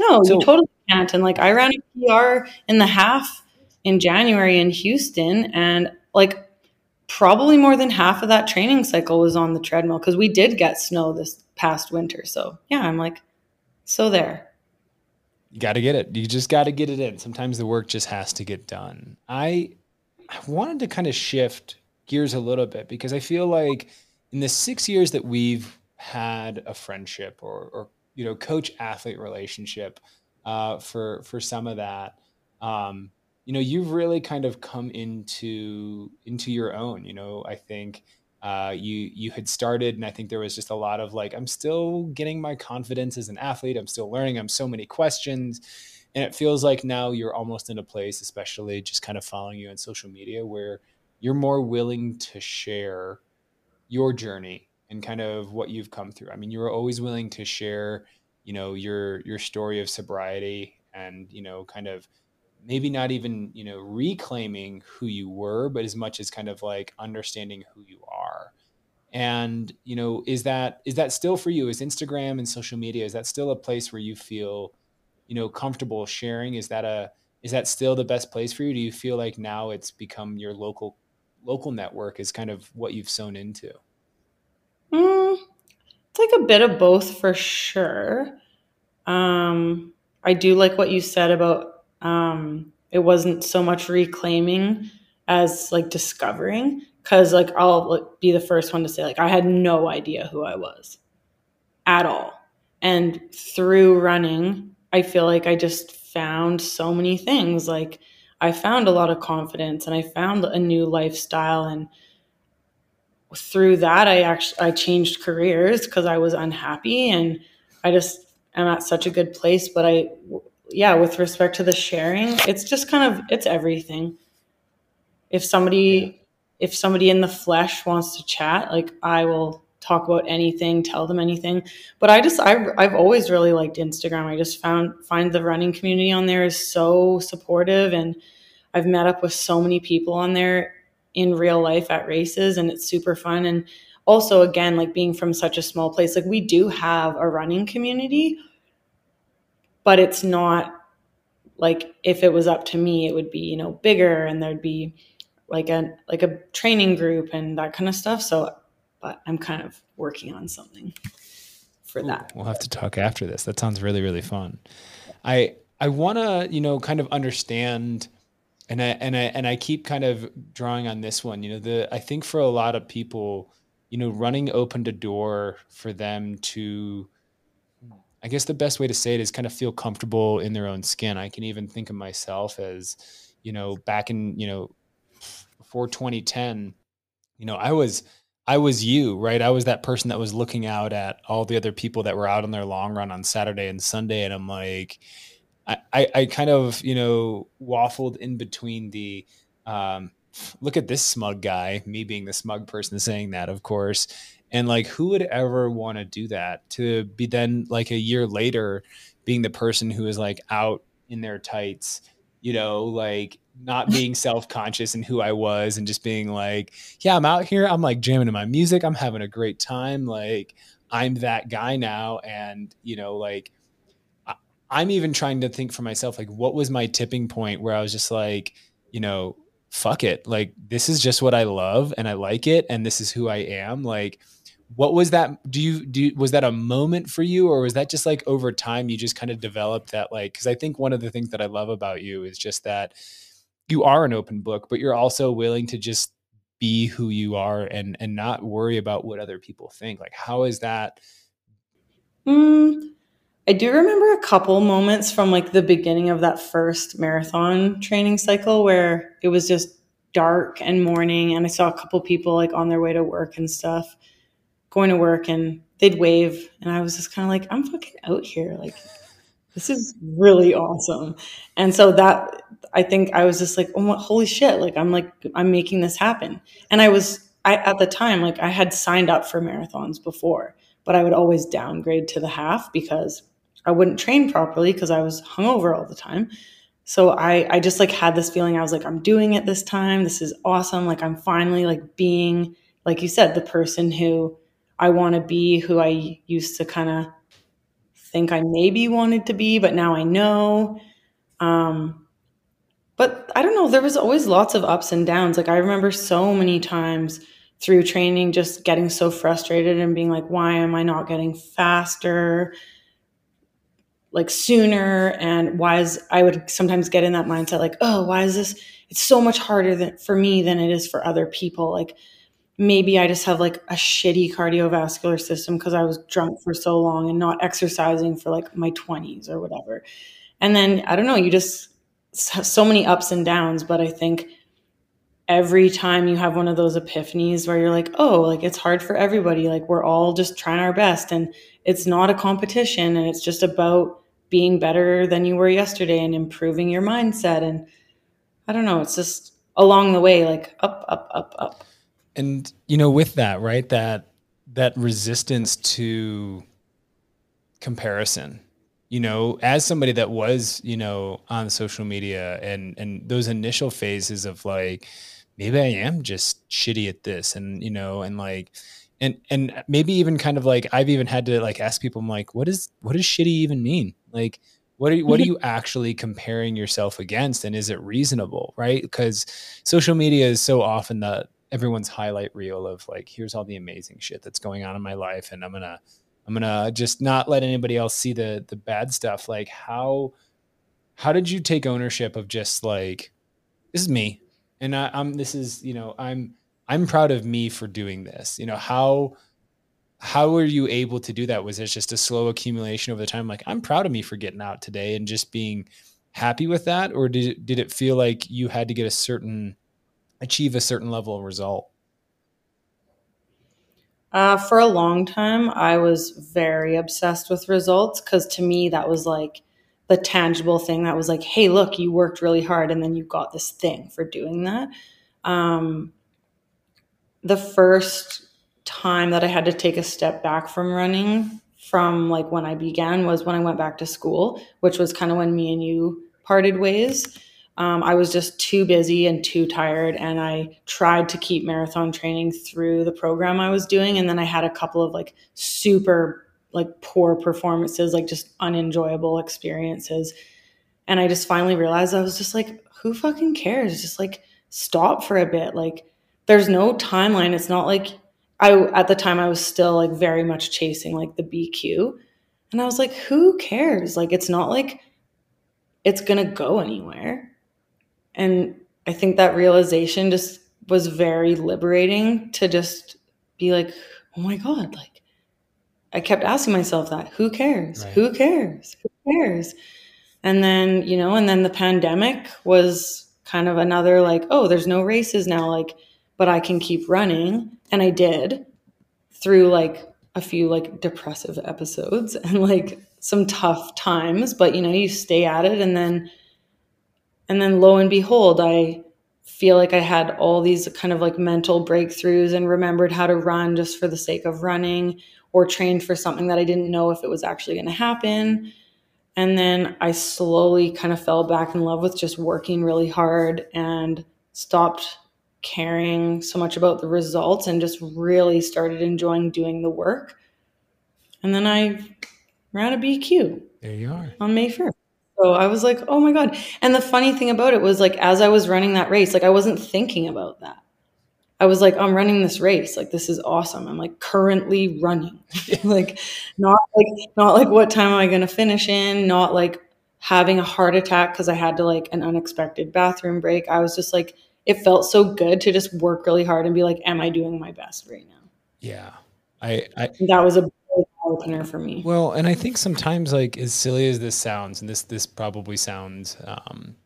No, so, you totally can't. And like I ran a PR in the half in January in Houston, and like probably more than half of that training cycle was on the treadmill because we did get snow this past winter. So yeah, I'm like, so there you got to get it. You just got to get it in. Sometimes the work just has to get done. I, I wanted to kind of shift gears a little bit because I feel like in the six years that we've had a friendship or, or you know, coach athlete relationship, uh, for for some of that, um, you know, you've really kind of come into into your own. You know, I think uh, you you had started, and I think there was just a lot of like, I'm still getting my confidence as an athlete. I'm still learning. I'm so many questions, and it feels like now you're almost in a place, especially just kind of following you on social media, where you're more willing to share your journey and kind of what you've come through. I mean, you were always willing to share, you know, your your story of sobriety and you know, kind of maybe not even you know reclaiming who you were but as much as kind of like understanding who you are and you know is that is that still for you? Is instagram and social media is that still a place where you feel you know comfortable sharing? Is that a is that still the best place for you? Do you feel like now it's become your local local network is kind of what you've sewn into? Mm, it's like a bit of both for sure. Um i do like what you said about um, it wasn't so much reclaiming as like discovering because like i'll be the first one to say like i had no idea who i was at all. And through running i feel like i just found so many things. Like i found a lot of confidence and i found a new lifestyle. And through that i actually i changed careers because i was unhappy and i just am at such a good place. But i yeah, with respect to the sharing, it's just kind of it's everything. If somebody if somebody in the flesh wants to chat, like I will talk about anything, tell them anything. But I just I've I've always really liked Instagram. I just found find the running community on there is so supportive and I've met up with so many people on there in real life at races and it's super fun and also again like being from such a small place like we do have a running community but it's not like if it was up to me it would be you know bigger and there'd be like a like a training group and that kind of stuff so but i'm kind of working on something for that. we'll have to talk after this. That sounds really really fun. I i want to you know kind of understand and i and i and i keep kind of drawing on this one you know the i think for a lot of people you know running opened a door for them to I guess the best way to say it is kind of feel comfortable in their own skin. I can even think of myself as, you know, back in, you know, before 2010, you know, I was I was you, right? I was that person that was looking out at all the other people that were out on their long run on Saturday and Sunday. And I'm like, I, I, I kind of, you know, waffled in between the um, look at this smug guy, me being the smug person saying that, of course, And like, who would ever want to do that? To be then like a year later being the person who is like out in their tights, you know, like not being self conscious and who I was and just being like, yeah, I'm out here. I'm like jamming to my music. I'm having a great time. Like, I'm that guy now. And, you know, like, I'm even trying to think for myself, like, what was my tipping point where I was just like, you know, fuck it. Like, this is just what I love and I like it. And this is who I am. Like, what was that? Do you, do, was that a moment for you or was that just like over time you just kind of developed that? Like, cause I think one of the things that I love about you is just that you are an open book, but you're also willing to just be who you are and, and not worry about what other people think. Like, how is that? Mm I do remember a couple moments from like the beginning of that first marathon training cycle where it was just dark and morning and I saw a couple people like on their way to work and stuff going to work and they'd wave and I was just kind of like I'm fucking out here like this is really awesome. And so that I think I was just like, oh, holy shit! Like I'm like I'm making this happen. And I was I at the time like I had signed up for marathons before, but I would always downgrade to the half because I wouldn't train properly because I was hungover all the time. So I, I just like had this feeling I was like, I'm doing it this time. This is awesome. Like I'm finally like being, like you said, the person who I want to be, who I used to kind of think I maybe wanted to be, but now I know. Um, but I don't know. There was always lots of ups and downs. Like I remember so many times through training, just getting so frustrated and being like, why am I not getting faster? like sooner and why is i would sometimes get in that mindset like oh why is this it's so much harder than, for me than it is for other people like maybe i just have like a shitty cardiovascular system because i was drunk for so long and not exercising for like my 20s or whatever. And then i don't know you just have so many ups and downs but i think every time you have one of those epiphanies where you're like oh like it's hard for everybody like we're all just trying our best and it's not a competition and it's just about being better than you were yesterday and improving your mindset and i don't know it's just along the way like up up up up and you know with that right that that resistance to comparison you know as somebody that was you know on social media and and those initial phases of like maybe i am just shitty at this and you know and like and and maybe even kind of like I've even had to like ask people I'm like what is what does shitty even mean? Like what are you, what are mm-hmm. you actually comparing yourself against and is it reasonable? Right? Because social media is so often the everyone's highlight reel of like here's all the amazing shit that's going on in my life and I'm gonna I'm gonna just not let anybody else see the the bad stuff like how how did you take ownership of just like this is me and I, I'm this is you know I'm I'm proud of me for doing this. You know, how how were you able to do that? Was it just a slow accumulation over the time? Like, I'm proud of me for getting out today and just being happy with that, or did it, did it feel like you had to get a certain achieve a certain level of result? Uh, for a long time, I was very obsessed with results because to me, that was like the tangible thing that was like, hey, look, you worked really hard and then you got this thing for doing that. Um, the first time that I had to take a step back from running from like when I began was when I went back to school, which was kind of when me and you parted ways. Um, I was just too busy and too tired, and I tried to keep marathon training through the program I was doing. And then I had a couple of like super like poor performances, like just unenjoyable experiences. And I just finally realized I was just like, who fucking cares? Just like stop for a bit. Like there's no timeline. It's not like I at the time I was still like very much chasing like the BQ. And I was like, who cares? Like it's not like it's going to go anywhere. And I think that realization just was very liberating to just be like, oh my God, like I kept asking myself that who cares? Right. Who cares? Who cares? And then, you know, and then the pandemic was kind of another like, oh, there's no races now. Like, but I can keep running. And I did through like a few like depressive episodes and like some tough times, but you know, you stay at it and then and then lo and behold, I feel like I had all these kind of like mental breakthroughs and remembered how to run just for the sake of running or trained for something that I didn't know if it was actually going to happen. And then I slowly kind of fell back in love with just working really hard and stopped caring so much about the results and just really started enjoying doing the work. And then I ran a BQ. There you are. On May 1st. So I was like, oh my God. And the funny thing about it was like, as I was running that race, like I wasn't thinking about that. I was like, I'm running this race. Like, this is awesome. I'm like currently running. like, not like, not like what time am I going to finish in? Not like having a heart attack because I had to like an unexpected bathroom break. I was just like, it felt so good to just work really hard and be like, am I doing my best right now? Yeah. I, I that was a opener for me. Well, and I think sometimes like as silly as this sounds, and this this probably sounds um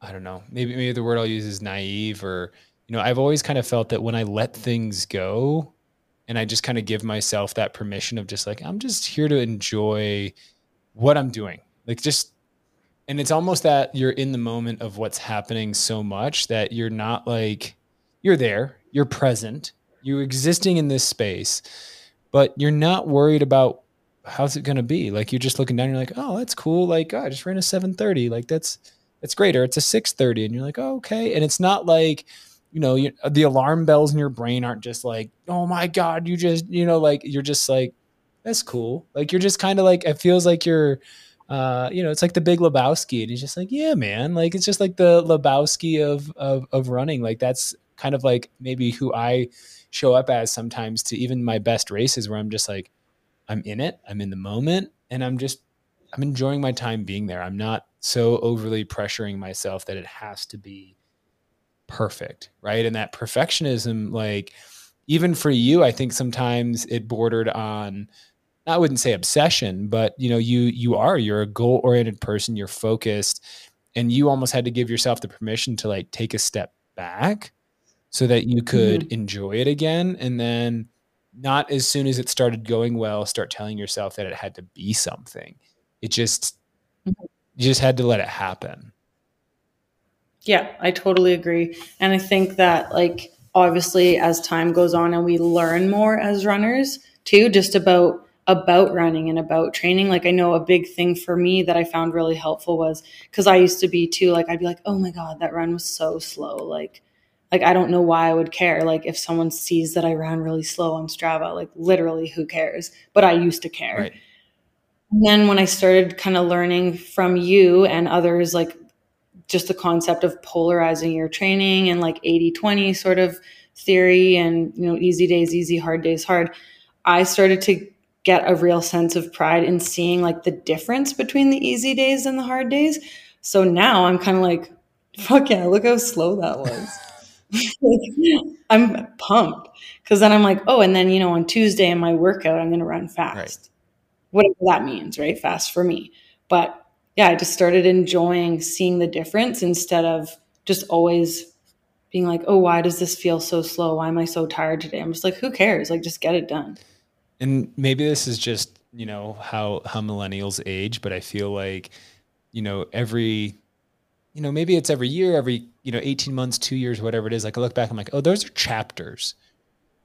I don't know, maybe maybe the word I'll use is naive or you know, I've always kind of felt that when I let things go and I just kind of give myself that permission of just like, I'm just here to enjoy what I'm doing. Like just and it's almost that you're in the moment of what's happening so much that you're not like you're there, you're present, you're existing in this space but you're not worried about how's it going to be. Like you're just looking down, you're like, oh, that's cool. Like oh, I just ran a 730. Like that's that's great. Or it's a 630, and you're like, oh, okay. And it's not like you know you, the alarm bells in your brain aren't just like, oh my god, you just you know like you're just like that's cool. Like you're just kind of like it feels like you're. Uh, you know, it's like the big Lebowski, and he's just like, yeah, man, like it's just like the Lebowski of of of running. Like that's kind of like maybe who I show up as sometimes to even my best races where I'm just like, I'm in it, I'm in the moment, and I'm just, I'm enjoying my time being there. I'm not so overly pressuring myself that it has to be perfect, right? And that perfectionism, like, even for you, I think sometimes it bordered on, I wouldn't say obsession, but you know, you you are you're a goal oriented person. You're focused, and you almost had to give yourself the permission to like take a step back so that you could mm-hmm. enjoy it again and then not as soon as it started going well start telling yourself that it had to be something it just mm-hmm. you just had to let it happen yeah i totally agree and i think that like obviously as time goes on and we learn more as runners too just about about running and about training like i know a big thing for me that i found really helpful was because i used to be too like i'd be like oh my god that run was so slow like like I don't know why I would care. Like if someone sees that I ran really slow on Strava, like literally who cares? But I used to care. Right. And then when I started kind of learning from you and others, like just the concept of polarizing your training and like 80 20 sort of theory and, you know, easy days, easy, hard days, hard, I started to get a real sense of pride in seeing like the difference between the easy days and the hard days. So now I'm kind of like, fuck yeah, look how slow that was. I'm pumped because then I'm like, oh, and then you know on Tuesday in my workout I'm going to run fast, right. whatever that means, right? Fast for me, but yeah, I just started enjoying seeing the difference instead of just always being like, oh, why does this feel so slow? Why am I so tired today? I'm just like, who cares? Like, just get it done. And maybe this is just you know how how millennials age, but I feel like you know every you know, maybe it's every year, every, you know, 18 months, two years, whatever it is. Like I look back, I'm like, oh, those are chapters.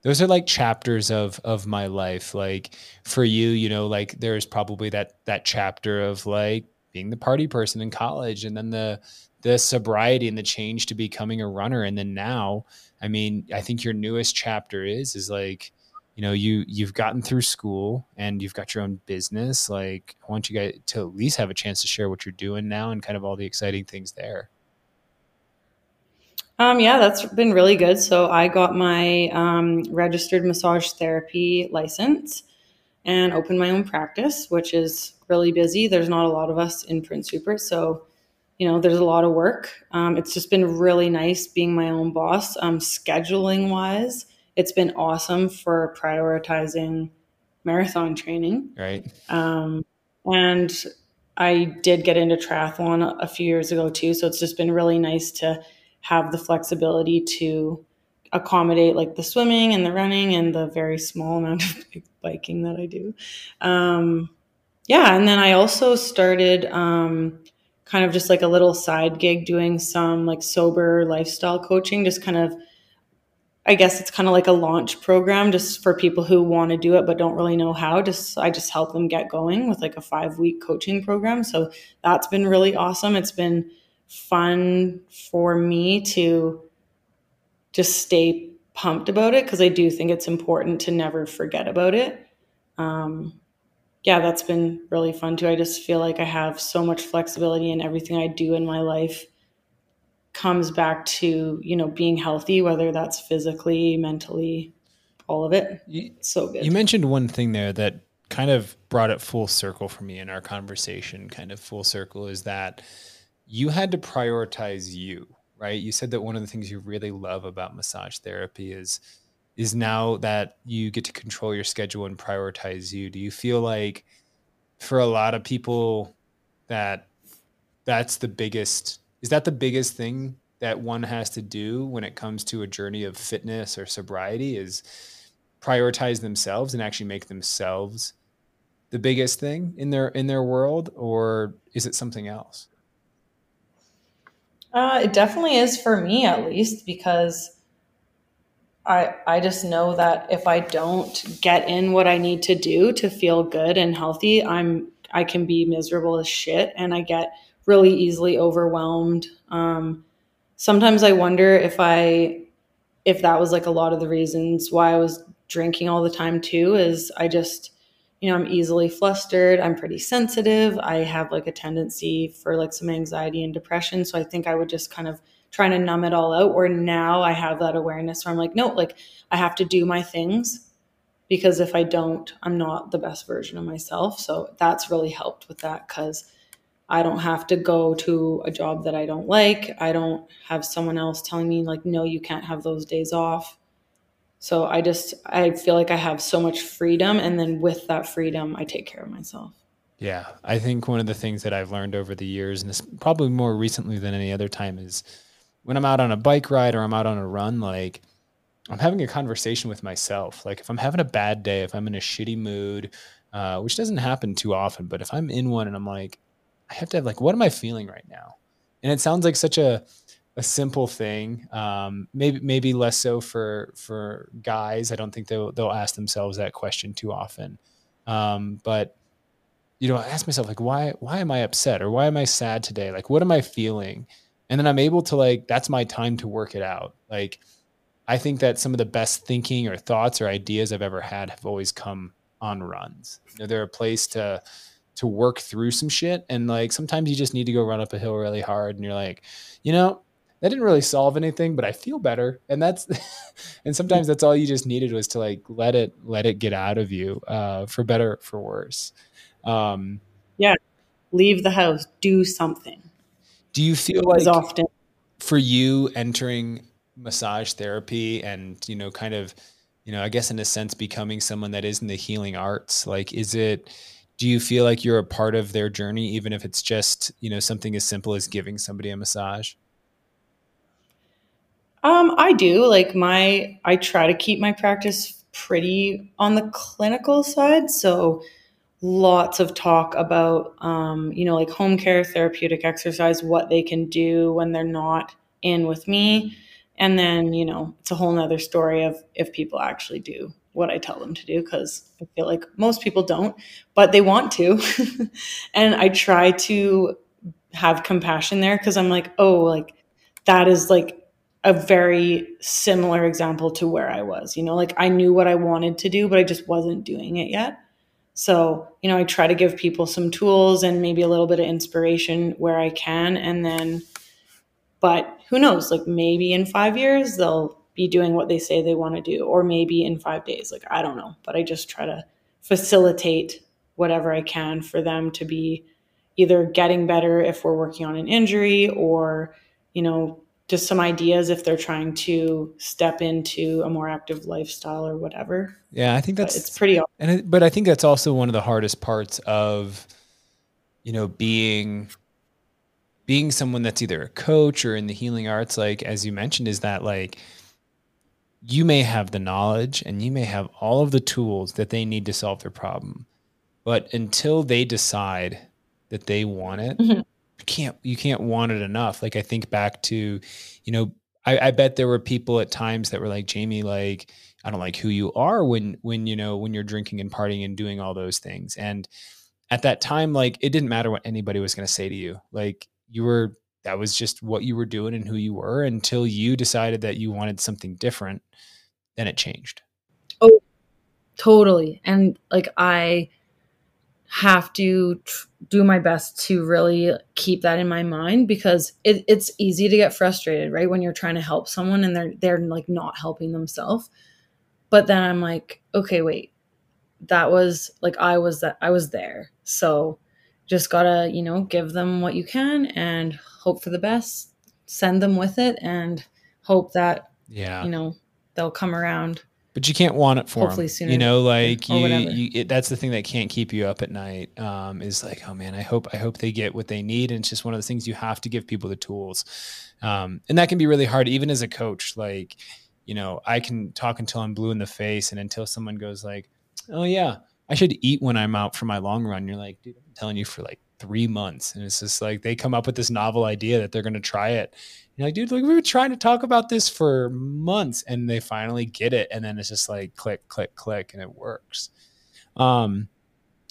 Those are like chapters of of my life. Like for you, you know, like there's probably that that chapter of like being the party person in college and then the the sobriety and the change to becoming a runner. And then now, I mean, I think your newest chapter is is like you know you you've gotten through school and you've got your own business like i want you guys to at least have a chance to share what you're doing now and kind of all the exciting things there. Um, yeah that's been really good. So i got my um, registered massage therapy license and opened my own practice which is really busy. There's not a lot of us in prince rupert so you know there's a lot of work. Um, it's just been really nice being my own boss. Um, scheduling wise it's been awesome for prioritizing marathon training. Right. Um, and I did get into triathlon a few years ago too. So it's just been really nice to have the flexibility to accommodate like the swimming and the running and the very small amount of biking that I do. Um, yeah. And then I also started um, kind of just like a little side gig doing some like sober lifestyle coaching, just kind of I guess it's kind of like a launch program just for people who want to do it but don't really know how. Just I just help them get going with like a 5-week coaching program. So that's been really awesome. It's been fun for me to just stay pumped about it because I do think it's important to never forget about it. Um, yeah, that's been really fun too. I just feel like I have so much flexibility in everything I do in my life comes back to, you know, being healthy, whether that's physically, mentally, all of it. You, so good. You mentioned one thing there that kind of brought it full circle for me in our conversation, kind of full circle is that you had to prioritize you, right? You said that one of the things you really love about massage therapy is is now that you get to control your schedule and prioritize you. Do you feel like for a lot of people that that's the biggest is that the biggest thing that one has to do when it comes to a journey of fitness or sobriety is prioritize themselves and actually make themselves the biggest thing in their in their world or is it something else? Uh, it definitely is for me at least because I I just know that if I don't get in what I need to do to feel good and healthy, I'm I can be miserable as shit and I get really easily overwhelmed. Um, sometimes I wonder if I if that was like a lot of the reasons why I was drinking all the time too is I just you know I'm easily flustered, I'm pretty sensitive, I have like a tendency for like some anxiety and depression, so I think I would just kind of trying to numb it all out where now I have that awareness where I'm like no, like I have to do my things because if I don't, I'm not the best version of myself. So that's really helped with that cuz I don't have to go to a job that I don't like. I don't have someone else telling me, like, no, you can't have those days off. So I just, I feel like I have so much freedom. And then with that freedom, I take care of myself. Yeah. I think one of the things that I've learned over the years, and probably more recently than any other time, is when I'm out on a bike ride or I'm out on a run, like, I'm having a conversation with myself. Like, if I'm having a bad day, if I'm in a shitty mood, uh, which doesn't happen too often, but if I'm in one and I'm like, I have to have like, what am I feeling right now? And it sounds like such a a simple thing. Um, maybe maybe less so for for guys. I don't think they'll they'll ask themselves that question too often. Um, but you know, I ask myself like, why why am I upset or why am I sad today? Like, what am I feeling? And then I'm able to like, that's my time to work it out. Like, I think that some of the best thinking or thoughts or ideas I've ever had have always come on runs. You know, they're a place to to work through some shit. And like sometimes you just need to go run up a hill really hard and you're like, you know, that didn't really solve anything, but I feel better. And that's and sometimes that's all you just needed was to like let it let it get out of you, uh, for better for worse. Um yeah. Leave the house, do something. Do you feel like often for you entering massage therapy and, you know, kind of, you know, I guess in a sense becoming someone that is in the healing arts, like is it do you feel like you're a part of their journey even if it's just you know something as simple as giving somebody a massage? Um, i do. Like my i try to keep my practice pretty on the clinical side. So lots of talk about um, you know like home care therapeutic exercise what they can do when they're not in with me. And then you know it's a whole nother story of if people actually do what I tell them to do because I feel like most people don't, but they want to. and I try to have compassion there because I'm like, oh, like that is like a very similar example to where I was. You know, like I knew what I wanted to do, but I just wasn't doing it yet. So, you know, I try to give people some tools and maybe a little bit of inspiration where I can. And then, but who knows, like maybe in five years, they'll be doing what they say they want to do, or maybe in five days. Like, I don't know, but I just try to facilitate whatever I can for them to be either getting better if we're working on an injury or, you know, just some ideas if they're trying to step into a more active lifestyle or whatever. Yeah, I think that's but it's pretty. And it, but I think that's also one of the hardest parts of, you know, being being someone that's either a coach or in the healing arts. Like as you mentioned, is that like you may have the knowledge and you may have all of the tools that they need to solve their problem. But until they decide that they want it, mm-hmm. can't you can't want it enough. Like I think back to, you know, I, I bet there were people at times that were like, Jamie, like, I don't like who you are when when you know when you're drinking and partying and doing all those things. And at that time, like it didn't matter what anybody was going to say to you. Like you were that was just what you were doing and who you were until you decided that you wanted something different. Then it changed. Oh, totally. And like I have to tr- do my best to really keep that in my mind because it, it's easy to get frustrated, right? When you're trying to help someone and they're they're like not helping themselves. But then I'm like, okay, wait, that was like I was that I was there. So just gotta, you know, give them what you can and hope for the best. Send them with it and hope that yeah, you know, they'll come around but you can't want it for Hopefully them. sooner You know, like you, you it, that's the thing that can't keep you up at night. Um, is like, oh man, I hope I hope they get what they need, and it's just one of the things you have to give people the tools, um, and that can be really hard, even as a coach. Like, you know, I can talk until I'm blue in the face, and until someone goes like, oh yeah, I should eat when I'm out for my long run. You're like, dude, I'm telling you for like three months, and it's just like they come up with this novel idea that they're going to try it. You're like, dude, like we were trying to talk about this for months, and they finally get it, and then it's just like click, click, click, and it works. Um,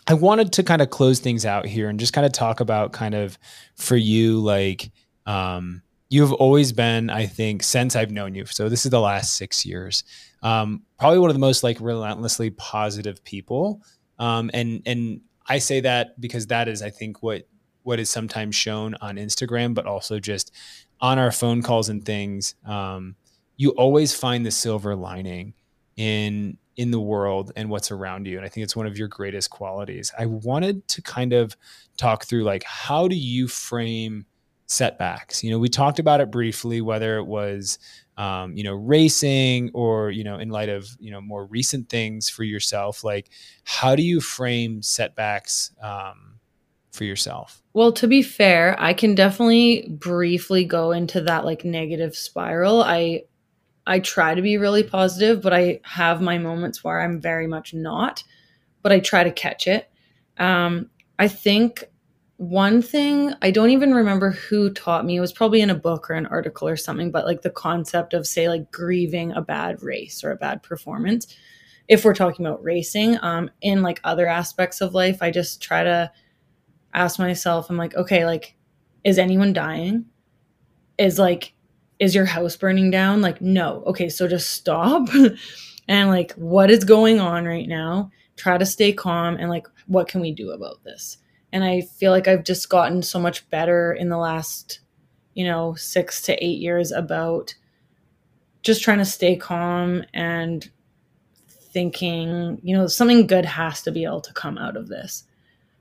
I wanted to kind of close things out here and just kind of talk about kind of for you, like, um, you've always been, I think, since I've known you. So this is the last six years. Um, probably one of the most like relentlessly positive people. Um, and and I say that because that is, I think, what what is sometimes shown on Instagram, but also just on our phone calls and things. Um, you always find the silver lining in in the world and what's around you and i think it's one of your greatest qualities i wanted to kind of talk through like how do you frame setbacks you know we talked about it briefly whether it was um, you know racing or you know in light of you know more recent things for yourself like how do you frame setbacks um, for yourself Well, to be fair, I can definitely briefly go into that like negative spiral. I I try to be really positive, but I have my moments where I'm very much not, but I try to catch it. Um, I think one thing I don't even remember who taught me. It was probably in a book or an article or something, but like the concept of say like grieving a bad race or a bad performance. If we're talking about racing, um, in like other aspects of life, I just try to ask myself, I'm like, okay, like, is anyone dying? Is like, is your house burning down? Like, no. Okay, so just stop. and like, what is going on right now? Try to stay calm and like, what can we do about this? And I feel like I've just gotten so much better in the last, you know, six to eight years about just trying to stay calm and thinking, you know, something good has to be able to come out of this.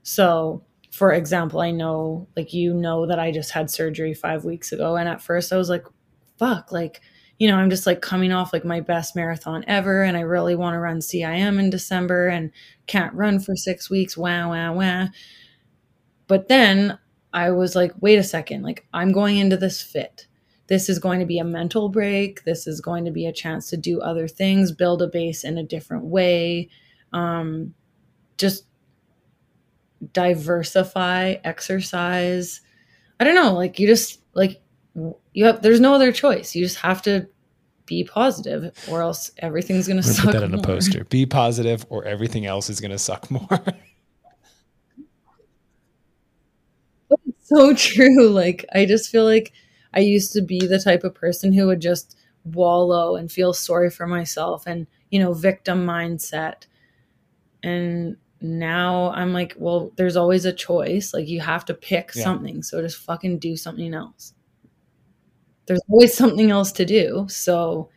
So, for example, I know, like, you know, that I just had surgery five weeks ago. And at first I was like, fuck, like, you know, I'm just like coming off like my best marathon ever. And I really want to run CIM in December and can't run for six weeks. Wow, wow, wah. But then I was like, wait a second, like, I'm going into this fit. This is going to be a mental break. This is going to be a chance to do other things, build a base in a different way. Um, just diversify exercise i don't know like you just like you have there's no other choice you just have to be positive or else everything's gonna I'm suck put that on a poster be positive or everything else is going to suck more But it's so true like i just feel like i used to be the type of person who would just wallow and feel sorry for myself and you know victim mindset and now i'm like well there's always a choice like you have to pick Yeah. something so just fucking do something else there's always something else to do so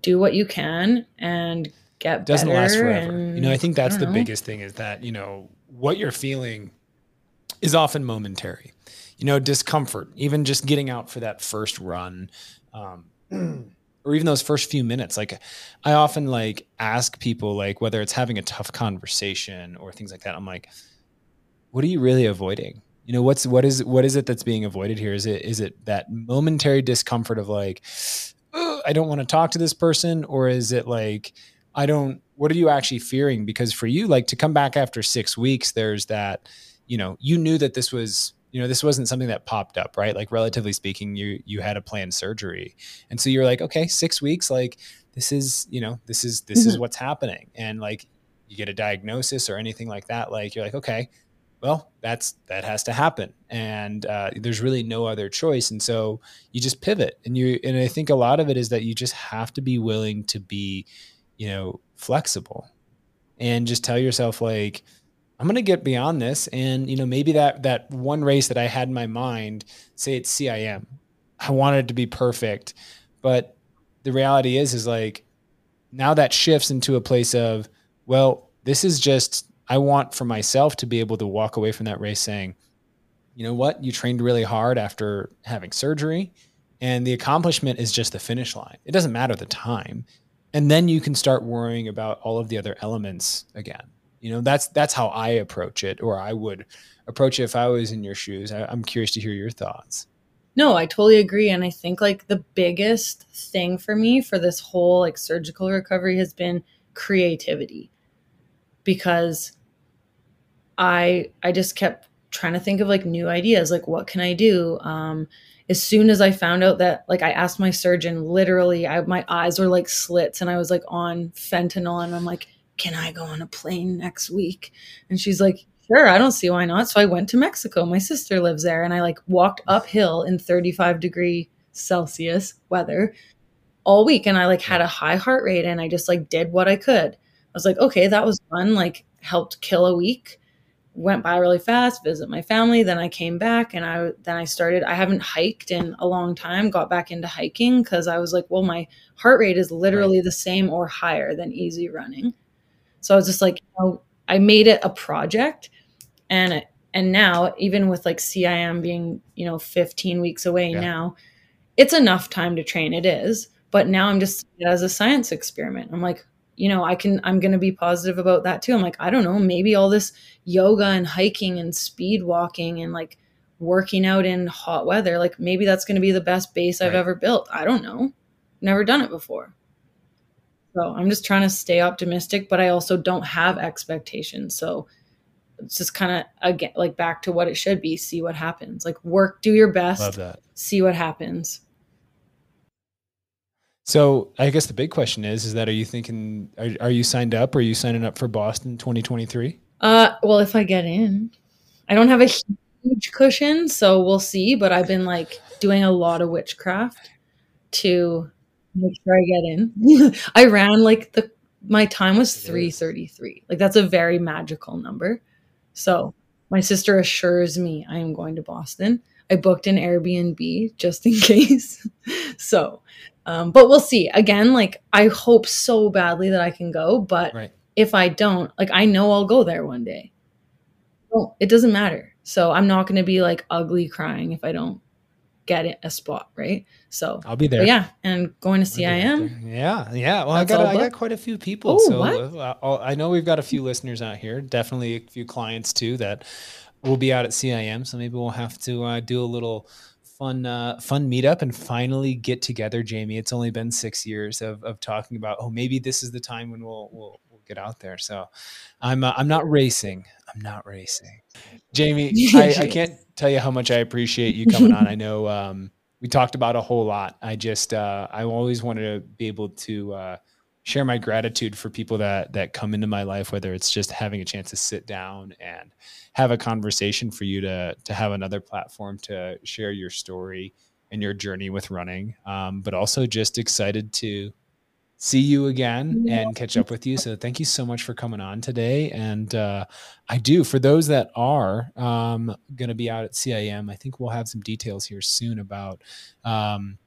do what you can and get It doesn't better last forever. and- you know, I think that's I the know. biggest thing is that, you know, what you're feeling is often momentary. You know, discomfort, even just getting out for that first run, um, or even those first few minutes. Like, I often like ask people, like, whether it's having a tough conversation or things like that. I'm like, what are you really avoiding? You know, what's what is what is it that's being avoided here? Is it is it that momentary discomfort of like, "Ugh, I don't want to talk to this person, or is it like I don't, what are you actually fearing? Because for you, like to come back after six weeks, there's that, you know, you knew that this was you know, this wasn't something that popped up, right? Like relatively speaking, you you had a planned surgery. And so you're like, okay, 6 weeks like this is, you know, this is this mm-hmm. is what's happening. And like you get a diagnosis or anything like that, like you're like, okay, well, that's that has to happen, and uh, there's really no other choice. And so you just pivot, and you and I think a lot of it is that you just have to be willing to be, you know, flexible, and just tell yourself like, I'm going to get beyond this, and you know, maybe that that one race that I had in my mind, say it's CIM, I wanted to be perfect, but the reality is, is like now that shifts into a place of, well, this is just I want for myself to be able to walk away from that race saying, you know what, you trained really hard after having surgery, and the accomplishment is just the finish line. It doesn't matter the time. And then you can start worrying about all of the other elements again. You know, that's that's how I approach it, or I would approach it if I was in your shoes. I, I'm curious to hear your thoughts. No, I totally agree. And I think like the biggest thing for me for this whole like surgical recovery has been creativity because I I just kept trying to think of like new ideas like what can I do um as soon as I found out that like I asked my surgeon literally I my eyes were like slits and I was like on fentanyl and I'm like can I go on a plane next week and she's like sure I don't see why not so I went to Mexico my sister lives there and I like walked uphill in 35 degree Celsius weather all week and I like had a high heart rate and I just like did what I could I was like, okay, that was fun. Like helped kill a week. Went by really fast, visit my family. Then I came back and I then I started. I haven't hiked in a long time. Got back into hiking because I was like, well, my heart rate is literally right. the same or higher than easy running. So I was just like, you know, I made it a project, and and now even with like CIM being you know 15 weeks away yeah. now, it's enough time to train. It is, but now I'm just as a science experiment. I'm like, you know, I can, I'm going to be positive about that too. I'm like, I don't know, maybe all this yoga and hiking and speed walking and like working out in hot weather, like maybe that's going to be the best base I've ever built. I don't know. Never done it before. So I'm just trying to stay optimistic, but I also don't have expectations. So it's just kind of again like back to what it should be see what happens like work do your best see what happens so I guess the big question is: is that are you thinking? Are, are you signed up? Are you signing up for Boston 2023? Uh, well, if I get in, I don't have a huge cushion, so we'll see. But I've been like doing a lot of witchcraft to make sure I get in. I ran like the my time was 333. Like that's a very magical number. So my sister assures me I am going to Boston. I booked an Airbnb just in case. so um, but we'll see. Again, like I hope so badly that I can go, but right. if I don't, like I know I'll go there one day. Well, it doesn't matter. So I'm not going to be like ugly crying if I don't get it a spot, right? So I'll be there. Yeah, and going to CIM. Yeah, yeah. Well, I got I got quite a few people. Oh, so uh, I know we've got a few listeners out here. Definitely a few clients too that will be out at CIM. So maybe we'll have to uh, do a little fun uh, fun meetup and finally get together, Jamie. It's only been six years of, of talking about oh maybe this is the time when we'll we'll, we'll get out there. So I'm uh, I'm not racing. I'm not racing. Jamie, I, I, can't tell you how much I appreciate you coming on. I know um, we talked about a whole lot. I just uh, I always wanted to be able to uh, share my gratitude for people that that come into my life, whether it's just having a chance to sit down and have a conversation for you to to have another platform to share your story and your journey with running, um, but also just excited to see you again and catch up with you. So thank you so much for coming on today. And uh, I do for those that are um, going to be out at CIM. I think we'll have some details here soon about. Um,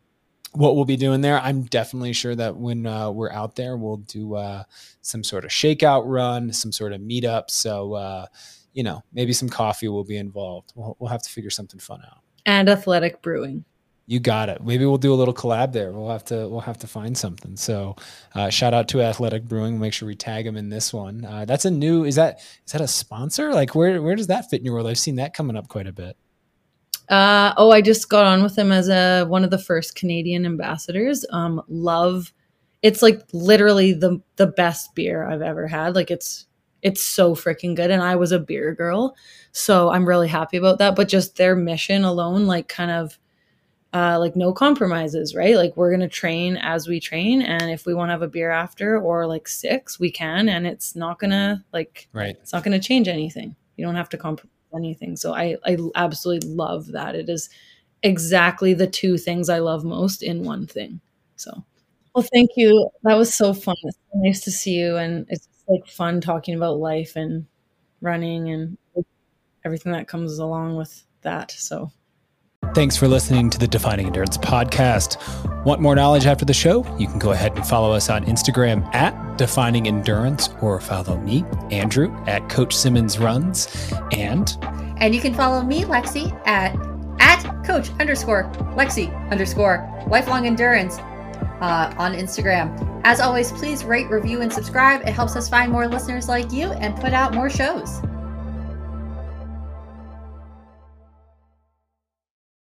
what we'll be doing there. I'm definitely sure that when uh, we're out there, we'll do uh, some sort of shakeout run, some sort of meetup. So, uh, you know, maybe some coffee will be involved. We'll, we'll have to figure something fun out. And athletic brewing. You got it. Maybe we'll do a little collab there. We'll have to we'll have to find something. So, uh, shout out to Athletic Brewing. Make sure we tag them in this one. Uh, that's a new. Is that is that a sponsor? Like where where does that fit in your world? I've seen that coming up quite a bit. Uh, oh, I just got on with them as a one of the first Canadian ambassadors. Um, love, it's like literally the the best beer I've ever had. Like it's it's so freaking good. And I was a beer girl. So I'm really happy about that. But just their mission alone, like kind of uh, like no compromises, right? Like we're gonna train as we train, and if we want to have a beer after or like six, we can, and it's not gonna like right. It's not gonna change anything. You don't have to compromise anything. So I I absolutely love that. It is exactly the two things I love most in one thing. So, well, thank you. That was so fun. It's so nice to see you, and it's like fun talking about life and running and everything that comes along with that. So. Thanks for listening to the Defining Endurance podcast. Want more knowledge after the show? You can go ahead and follow us on Instagram at Defining Endurance or follow me, Andrew, at Coach Simmons Runs. And and you can follow me, Lexi, at at Coach underscore Lexi underscore Lifelong Endurance uh, on Instagram. As always, please rate, review, and subscribe. It helps us find more listeners like you and put out more shows.